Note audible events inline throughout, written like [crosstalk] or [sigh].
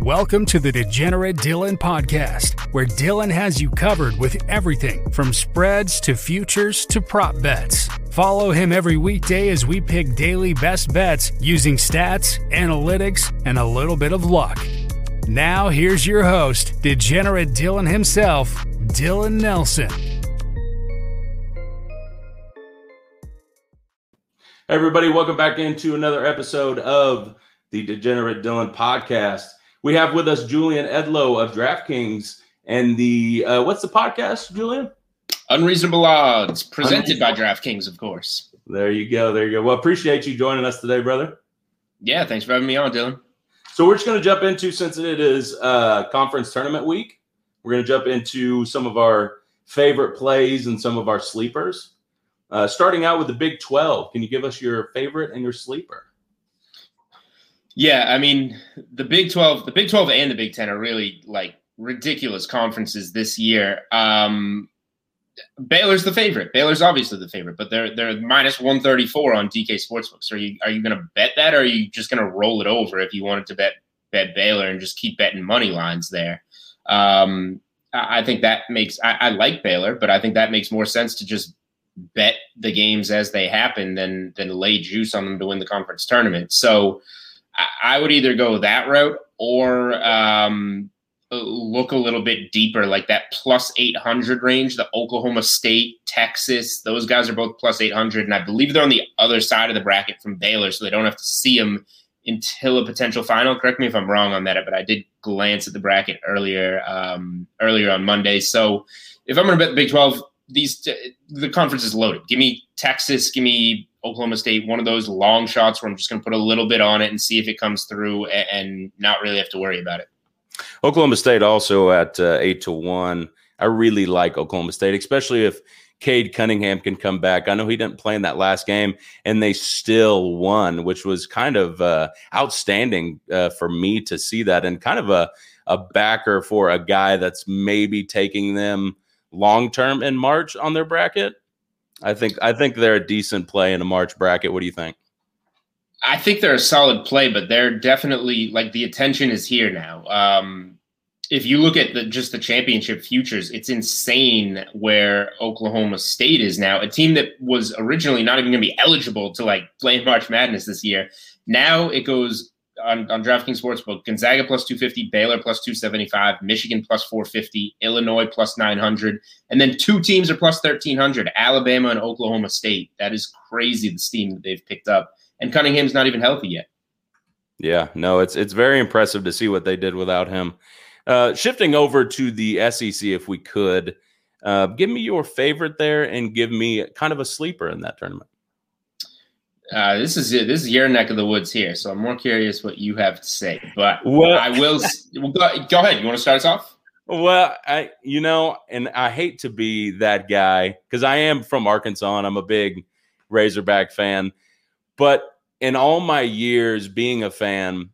Welcome to the Degenerate Dylan podcast, where Dylan has you covered with everything from spreads to futures to prop bets. Follow him every weekday as we pick daily best bets using stats, analytics, and a little bit of luck. Now, here's your host, Degenerate Dylan himself, Dylan Nelson. Hey everybody, welcome back into another episode of the Degenerate Dylan podcast. We have with us Julian Edlow of DraftKings and the uh, what's the podcast, Julian? Unreasonable odds, presented by DraftKings, of course. There you go. There you go. Well, appreciate you joining us today, brother. Yeah, thanks for having me on, Dylan. So we're just going to jump into since it is uh, conference tournament week. We're going to jump into some of our favorite plays and some of our sleepers. Uh, starting out with the Big 12, can you give us your favorite and your sleeper? Yeah, I mean, the Big 12, the Big 12 and the Big 10 are really like ridiculous conferences this year. Um, Baylor's the favorite. Baylor's obviously the favorite, but they're they're minus 134 on DK Sportsbooks. Are you are you going to bet that or are you just going to roll it over if you wanted to bet bet Baylor and just keep betting money lines there? Um, I think that makes I, I like Baylor, but I think that makes more sense to just bet the games as they happen than than lay juice on them to win the conference tournament. So I, would either go that route or um, look a little bit deeper, like that plus 800 range. The Oklahoma State, Texas, those guys are both plus 800, and I believe they're on the other side of the bracket from Baylor, so they don't have to see them until a potential final. Correct me if I'm wrong on that, but I did glance at the bracket earlier um, earlier on Monday. So if I'm going to bet the Big 12, these the conference is loaded. Give me Texas, give me Oklahoma State, one of those long shots where I'm just going to put a little bit on it and see if it comes through and, not really have to worry about it. Oklahoma State also at uh, eight to one. I really like Oklahoma State, especially if Cade Cunningham can come back. I know he didn't play in that last game, and they still won, which was kind of uh, outstanding uh, for me to see that, and kind of a a backer for a guy that's maybe taking them long term in March on their bracket. I think I think they're a decent play in a March bracket. What do you think? I think they're a solid play, but they're definitely like the attention is here now. Um, if you look at the just the championship futures, it's insane where Oklahoma State is now. A team that was originally not even going to be eligible to like play March Madness this year. Now it goes on, on DraftKings Sportsbook, Gonzaga plus 250, Baylor plus 275, Michigan plus 450, Illinois plus 900, and then two teams are plus 1300, Alabama and Oklahoma State. That is crazy, the steam that they've picked up. And Cunningham's not even healthy yet. Yeah, no, it's it's very impressive to see what they did without him. Uh, shifting over to the SEC, if we could, uh, give me your favorite there and give me kind of a sleeper in that tournament. Uh, this is this is your neck of the woods here, so I'm more curious what you have to say. But well, I will [laughs] well, go, go ahead. You want to start us off? Well, I you know, and I hate to be that guy because I am from Arkansas and I'm a big Razorback fan. But in all my years being a fan,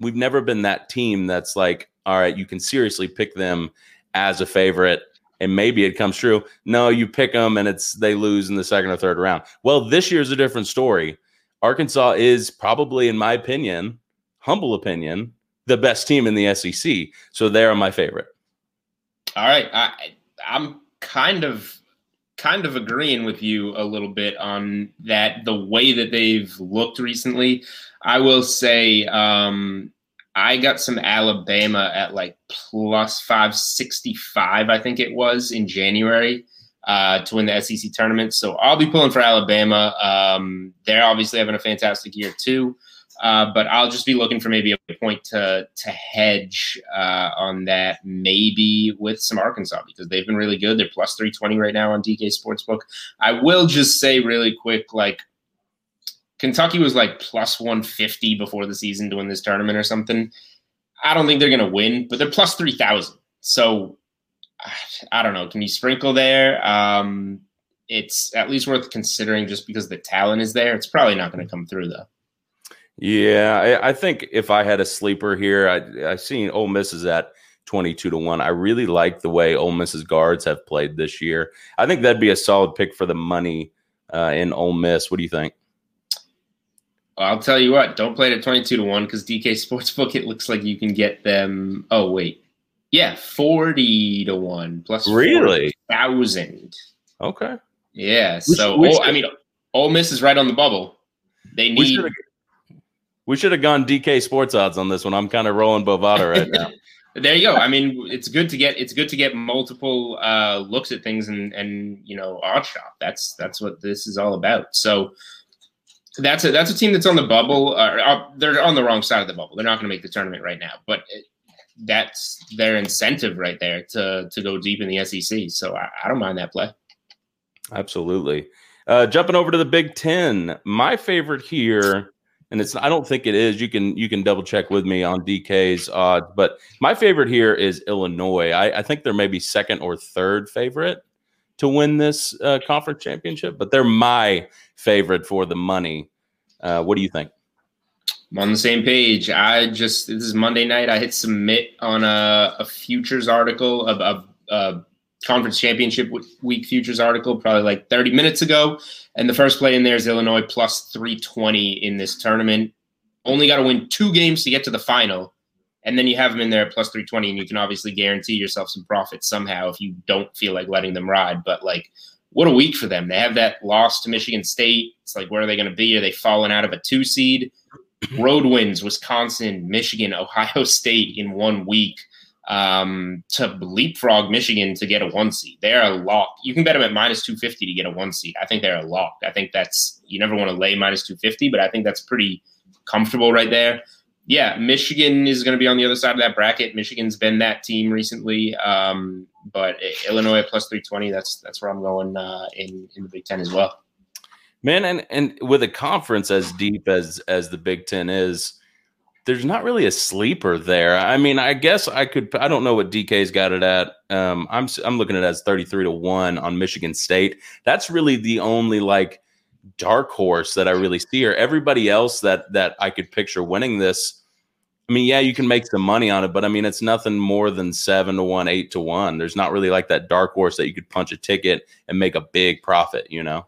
we've never been that team that's like, all right, you can seriously pick them as a favorite and maybe it comes true. No, you pick them and it's they lose in the second or third round. Well, this year's a different story. Arkansas is probably, in my opinion, humble opinion, the best team in the SEC. So they are my favorite. All right, I, I'm kind of kind of agreeing with you a little bit on that. The way that they've looked recently, I will say um, I got some Alabama at like plus 565, I think it was in January uh, to win the SEC tournament. So I'll be pulling for Alabama. Um, they're obviously having a fantastic year too. Uh, but I'll just be looking for maybe a point to to hedge uh, on that, maybe with some Arkansas because they've been really good. They're plus three twenty right now on DK Sportsbook. I will just say really quick, like Kentucky was like plus 150 before the season to win this tournament or something. I don't think they're going to win, but they're plus 3,000. So I don't know. Can you sprinkle there? Um, it's at least worth considering just because the talent is there. It's probably not going to come through though. Yeah, I, I, think if I had a sleeper here, I I seen Ole Miss is at twenty two to one. I really like the way Ole Miss's guards have played this year. I think that'd be a solid pick for the money uh, in Ole Miss. What do you think? I'll tell you what, don't play it at 22 to 1 because DK Sportsbook, it looks like you can get them. Oh, wait. Yeah, 40 to 1 plus really? 1,000. Okay. Yeah. So, we oh, I mean, Ole Miss is right on the bubble. They need. We should have gone DK Sports odds on this one. I'm kind of rolling Bovada right now. [laughs] there you go. I mean, it's good to get it's good to get multiple uh, looks at things and and you know odd shop. That's that's what this is all about. So that's a that's a team that's on the bubble. Uh, uh they're on the wrong side of the bubble. They're not going to make the tournament right now, but it, that's their incentive right there to to go deep in the SEC. So I, I don't mind that play. Absolutely. Uh, jumping over to the Big Ten, my favorite here, and it's I don't think it is. You can you can double check with me on DK's odds, but my favorite here is Illinois. I, I think they're maybe second or third favorite to win this uh, conference championship, but they're my favorite for the money. Uh, what do you think? I'm on the same page. I just this is Monday night. I hit submit on a, a futures article of, of uh, conference championship week futures article probably like 30 minutes ago, and the first play in there is Illinois plus 320 in this tournament. Only got to win two games to get to the final, and then you have them in there at plus 320 and you can obviously guarantee yourself some profit somehow if you don't feel like letting them ride. But like what a week for them. They have that loss to michigan state. It's like where are they going to be? Are they falling out of a two seed? [clears throat] Road wins wisconsin michigan ohio [laughs] state in one week um, to leapfrog michigan to get a one seed. They're a lock. You can bet them at minus 250 to get a one seed. I think they're a lock. I think that's you never want to lay minus 250 but i think that's pretty comfortable right there yeah, Michigan is going to be on the other side of that bracket. Michigan's been that team recently, um, but Illinois plus three twenty. That's that's where I'm going uh, in in the Big Ten as well. Man, and and with a conference as deep as as the Big Ten is, there's not really a sleeper there. I mean, I guess I could. I don't know what DK's got it at. Um, I'm I'm looking at it as thirty three to one on Michigan State. That's really the only like dark horse that I really see here. Everybody else that that I could picture winning this. I mean, yeah, you can make some money on it, but I mean, it's nothing more than seven to one, eight to one. There's not really like that dark horse that you could punch a ticket and make a big profit, you know?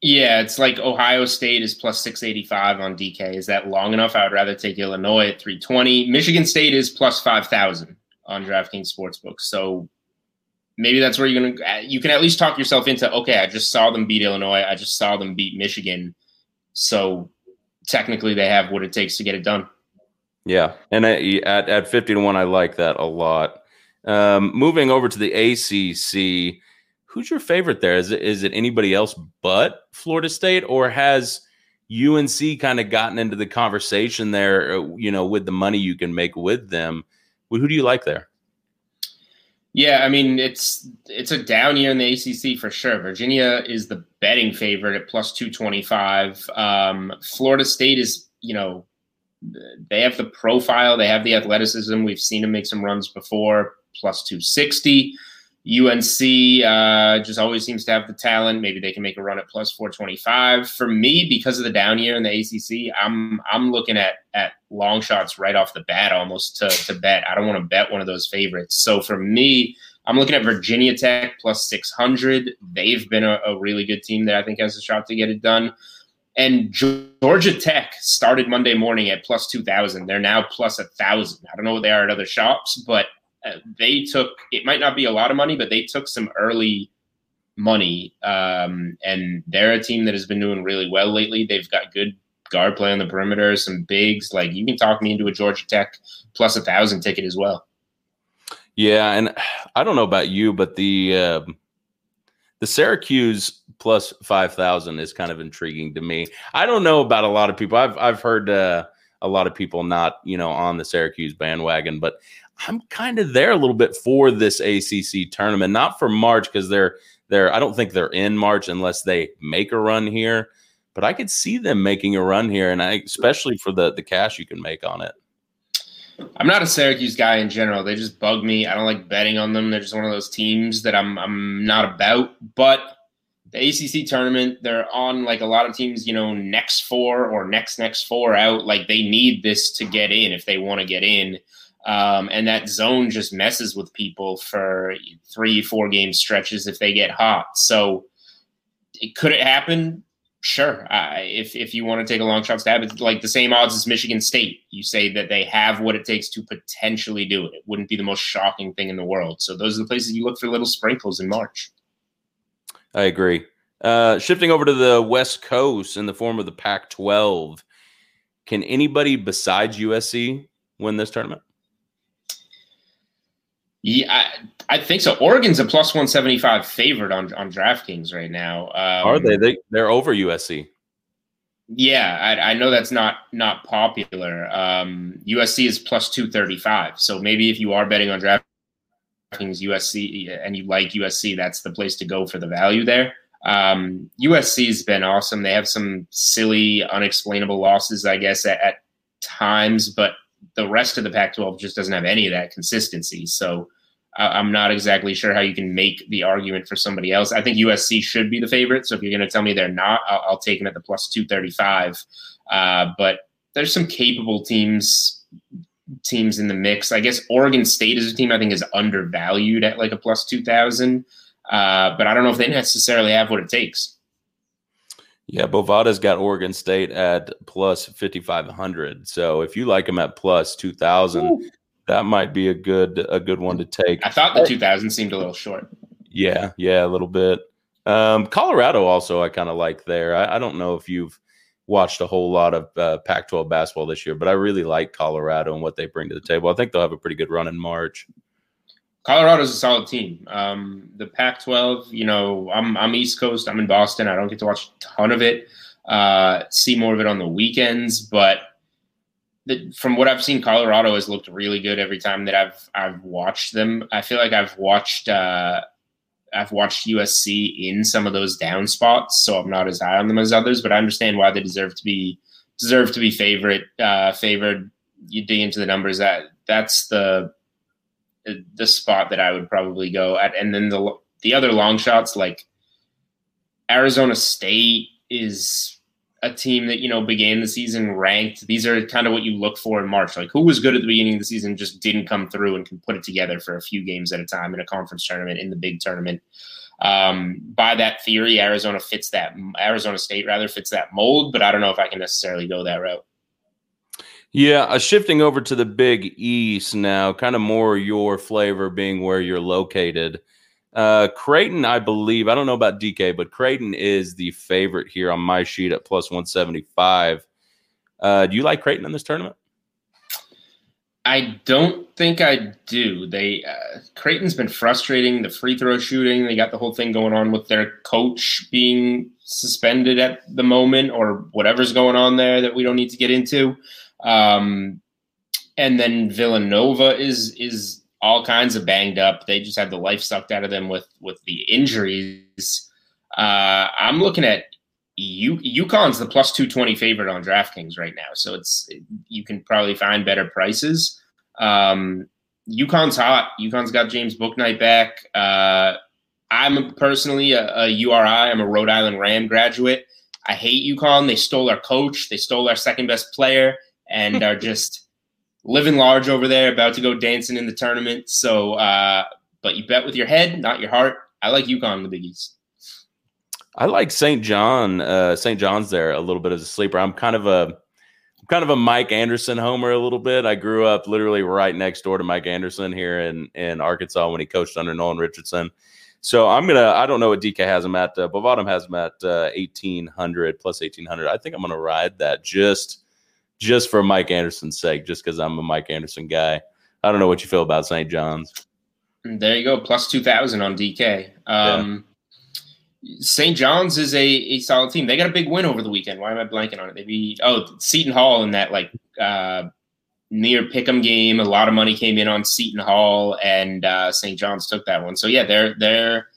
Yeah, it's like Ohio State is plus 685 on DK. Is that long enough? I would rather take Illinois at 320. Michigan State is plus 5,000 on DraftKings Sportsbook. So maybe that's where you're to, uh, you can at least talk yourself into, okay, I just saw them beat Illinois. I just saw them beat Michigan. So technically they have what it takes to get it done. Yeah. And at, at 50 to 1, I like that a lot. Um, moving over to the ACC, who's your favorite there? Is it, is it anybody else but Florida State, or has UNC kind of gotten into the conversation there, uh, you know, with the money you can make with them? Who do you like there? Yeah, I mean it's it's a down year in the ACC for sure. Virginia is the betting favorite at plus two twenty five. Um, Florida State is you know they have the profile, they have the athleticism. We've seen them make some runs before, plus two sixty. UNC uh, just always seems to have the talent. Maybe they can make a run at plus 425. For me, because of the down year in the ACC, I'm I'm looking at at long shots right off the bat almost to, to bet. I don't want to bet one of those favorites. So for me, I'm looking at Virginia Tech plus 600. They've been a, a really good team that I think has a shot to get it done. And Georgia Tech started Monday morning at plus 2,000. They're now plus 1,000. I don't know what they are at other shops, but uh, they took it might not be a lot of money, but they took some early money. Um, and they're a team that has been doing really well lately. They've got good guard play on the perimeter, some bigs. Like you can talk me into a Georgia Tech plus a thousand ticket as well. Yeah, and I don't know about you, but the uh, the Syracuse plus five thousand is kind of intriguing to me. I don't know about a lot of people. I've I've heard uh, a lot of people not you know on the Syracuse bandwagon, but I'm kind of there a little bit for this ACC tournament, not for March because they're they're I don't think they're in March unless they make a run here, but I could see them making a run here, and I especially for the the cash you can make on it. I'm not a Syracuse guy in general. They just bug me. I don't like betting on them. They're just one of those teams that I'm I'm not about. But the ACC tournament, they're on like a lot of teams, you know, next four or next next four out. Like they need this to get in if they want to get in. Um, and that zone just messes with people for three, four game stretches if they get hot. So it could it happen? Sure. If if you want to take a long shot stab, it's like the same odds as Michigan State. You say that they have what it takes to potentially do it. It wouldn't be the most shocking thing in the world. So those are the places you look for little sprinkles in March. I agree. Uh, shifting over to the West Coast in the form of the Pac 12, can anybody besides USC win this tournament? Yeah, I, I, think so. Oregon's a plus 175 favorite on, on DraftKings right now. Um, Are they? they? They're over USC. Yeah, I, I know that's not not popular. Um, USC is plus 235. So maybe if you are betting on DraftKings USC and you like USC, that's the place to go for the value there. Um, USC's been awesome. They have some silly, unexplainable losses, I guess, at, at times, but the rest of the Pac 12 just doesn't have any of that consistency. So I'm not exactly sure how you can make the argument for somebody else. I think USC should be the favorite. So if you're going to tell me they're not, I'll, I'll take them at the plus 235. Uh, but there's some capable teams teams in the mix. I guess Oregon State is a team I think is undervalued at like a plus 2000. Uh, but I don't know if they necessarily have what it takes. Yeah, Bovada's got Oregon State at plus 5,500. So if you like them at plus 2,000, that might be a good a good one to take. I thought the 2,000 seemed a little short. Yeah, yeah, a little bit. Um, Colorado also I kind of like there. I, I, don't know if you've watched a whole lot of uh, Pac-12 basketball this year, but I really like Colorado and what they bring to the table. I think they'll have a pretty good run in March. Colorado's a solid team. Um, the Pac-12, you know, I'm I'm East Coast. I'm in Boston. I don't get to watch a ton of it. Uh, see more of it on the weekends, but the, from what I've seen, Colorado has looked really good every time that I've I've watched them. I feel like I've watched uh, I've watched USC in some of those down spots, so I'm not as high on them as others. But I understand why they deserve to be deserve to be favorite uh, favored. You dig into the numbers that that's the the spot that I would probably go at. And then the the other long shots like Arizona State is a team that you know began the season ranked. These are kind of what you look for in March. Like who was good at the beginning of the season just didn't come through and can put it together for a few games at a time in a conference tournament in the big tournament. Um, by that theory, Arizona fits that Arizona State rather fits that mold, but I don't know if I can necessarily go that route. Yeah, uh, shifting over to the Big East now, kind of more your flavor being where you're located. Uh, Creighton, I believe, I don't know about DK, but Creighton is the favorite here on my sheet at plus 175. Uh, do you like Creighton in this tournament? I don't think I do. They uh, Creighton's been frustrating the free throw shooting. They got the whole thing going on with their coach being suspended at the moment, or whatever's going on there that we don't need to get into. Um, and then Villanova is is all kinds of banged up. They just had the life sucked out of them with with the injuries. Uh, I'm looking at U- UConn's the plus 220 favorite on DraftKings right now. So it's you can probably find better prices. Um, UConn's hot. UConn's got James Bouknight back. Uh, I'm personally a, a, URI. I'm a Rhode Island Ram graduate. I hate UConn. They stole our coach. They stole our second best player and are [laughs] just living large over there, about to go dancing in the tournament. So, uh, but you bet with your head, not your heart. I like UConn in the Big East. I like St. John, uh, St. John's there a little bit as a sleeper. I'm kind of a I'm kind of a Mike Anderson homer a little bit. I grew up literally right next door to Mike Anderson here in in Arkansas when he coached under Nolan Richardson. So I'm gonna. I don't know what DK has him at. Uh, has him at uh, 1800 plus 1800. I think I'm gonna ride that just just for Mike Anderson's sake, just because I'm a Mike Anderson guy. I don't know what you feel about St. John's. There you go, plus two thousand on DK. Um, yeah. St. John's is a, a solid team. They got a big win over the weekend. Why am I blanking on it? They beat oh Seton Hall in that like uh, near Pick'em game. A lot of money came in on Seton Hall, and uh, St. John's took that one. So yeah, they're they're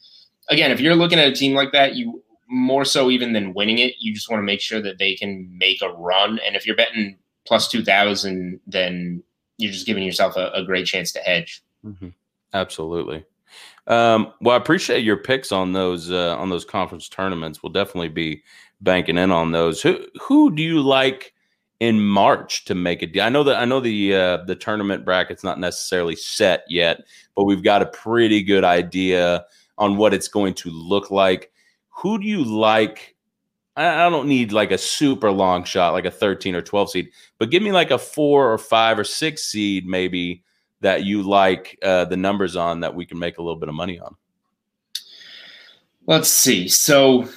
again. If you're looking at a team like that, you more so even than winning it, you just want to make sure that they can make a run. And if you're betting plus 2000, then you're just giving yourself a, a great chance to hedge. Mm-hmm. Absolutely. Um, well, I appreciate your picks on those uh, on those conference tournaments. We'll definitely be banking in on those. Who who do you like in March to make a deal? I know that I know the uh, the tournament bracket's not necessarily set yet, but we've got a pretty good idea on what it's going to look like who do you like I don't need like a super long shot, like a 13 or 12 seed, but give me like a four or five or six seed, maybe that you like uh, the numbers on that we can make a little bit of money on. Let's see. So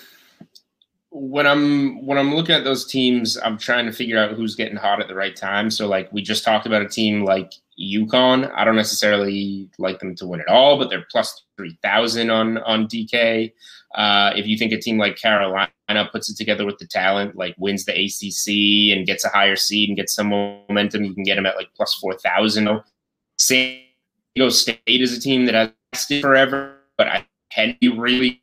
when I'm when I'm looking at those teams, I'm trying to figure out who's getting hot at the right time. So like we just talked about a team like UConn. I don't necessarily like them to win at all, but they're plus three thousand on on DK. Uh, if you think a team like Carolina puts it together with the talent, like wins the ACC and gets a higher seed and gets some momentum, you can get them at like plus four thousand. San Diego State is a team that has lasted forever, but I can be really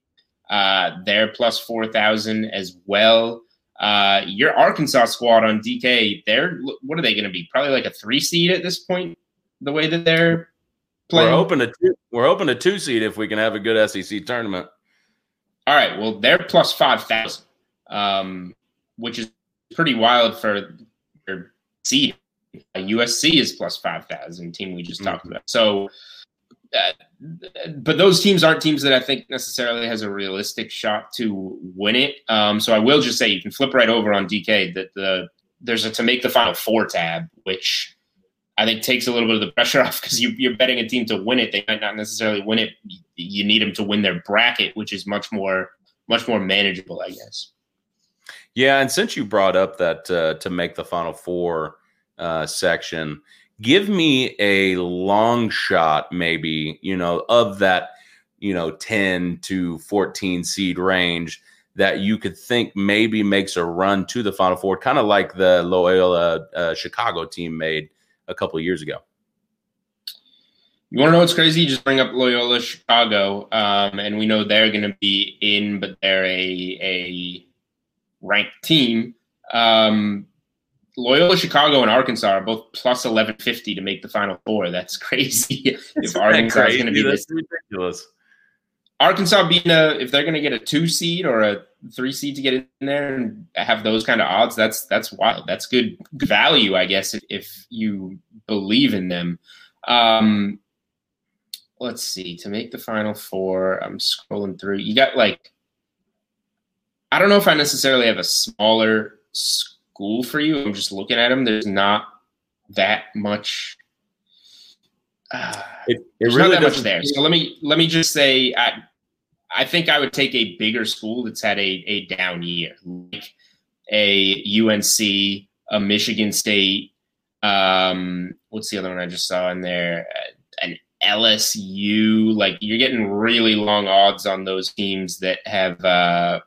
uh, they're plus 4,000 as well. Uh, your Arkansas squad on DK, they're what are they going to be? Probably like a three seed at this point. The way that they're playing, we're open to two, we're open to two seed if we can have a good SEC tournament. All right, well they're plus five thousand, um, which is pretty wild for their seed. USC is plus five thousand. Team we just mm-hmm. talked about. So uh, but those teams aren't teams that I think necessarily has a realistic shot to win it. Um, so I will just say you can flip right over on DK that the there's a to make the final four tab, which I think takes a little bit of the pressure [laughs] off because you, you're betting a team to win it. They might not necessarily win it. You need them to win their bracket, which is much more much more manageable, I guess. Yeah, and since you brought up that uh, to make the final four uh, section, give me a long shot, maybe, you know, of that, you know, 10 to 14 seed range that you could think maybe makes a run to the Final Four, kind of like the Loyola uh, Chicago team made a couple of years ago. You want to know what's crazy? You just bring up Loyola Chicago, um, and we know they're going to be in, but they're a a ranked team. Um, Loyola Chicago and Arkansas are both plus eleven fifty to make the final four. That's [laughs] crazy. if Arkansas is going to be this ridiculous. Arkansas being a if they're going to get a two seed or a three seed to get in there and have those kind of odds, that's that's wild. That's good value, I guess, if, if you believe in them. Um, let's see to make the final four. I'm scrolling through. You got like I don't know if I necessarily have a smaller school for you. I'm just looking at them. There's not that much. Uh, [sighs] it, it really not that much there. So let me let me just say, I, I think I would take a bigger school that's had a, a down year, like a UNC, a Michigan State. Um, what's the other one I just saw in there? An LSU. Like you're getting really long odds on those teams that have uh,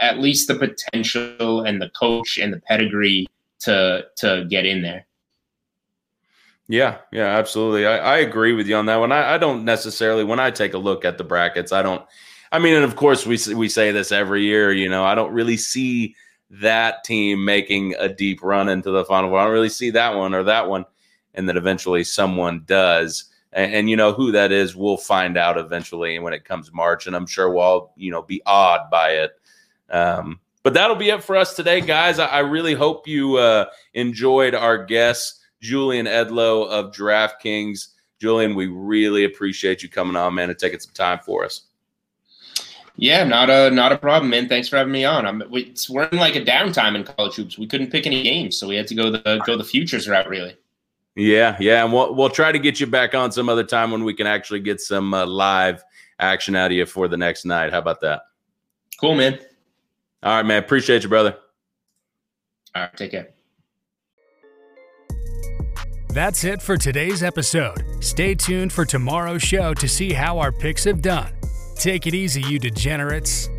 at least the potential and the coach and the pedigree to to get in there. Yeah, yeah, absolutely. I, I agree with you on that one. I, I don't necessarily when I take a look at the brackets, I don't. I mean, and of course we we say this every year. You know, I don't really see that team making a deep run into the final. I don't really see that one or that one, and then eventually someone does. And, and, you know who that is, we'll find out eventually when it comes March, and I'm sure we'll all you know be awed by it. Um, but that'll be it for us today, guys. I, I really hope you uh, enjoyed our guest, Julian Edlow of DraftKings. Julian, we really appreciate you coming on, man, and taking some time for us. Yeah, not a not a problem, man. Thanks for having me on. I'm we, we're in like a downtime in college hoops. We couldn't pick any games, so we had to go the go the futures route, really. Yeah, yeah, and we'll we'll try to get you back on some other time when we can actually get some uh, live action out of you for the next night. How about that? Cool, man. All right, man. Appreciate you, brother. All right. Take care. That's it for today's episode. Stay tuned for tomorrow's show to see how our picks have done. Take it easy, you degenerates.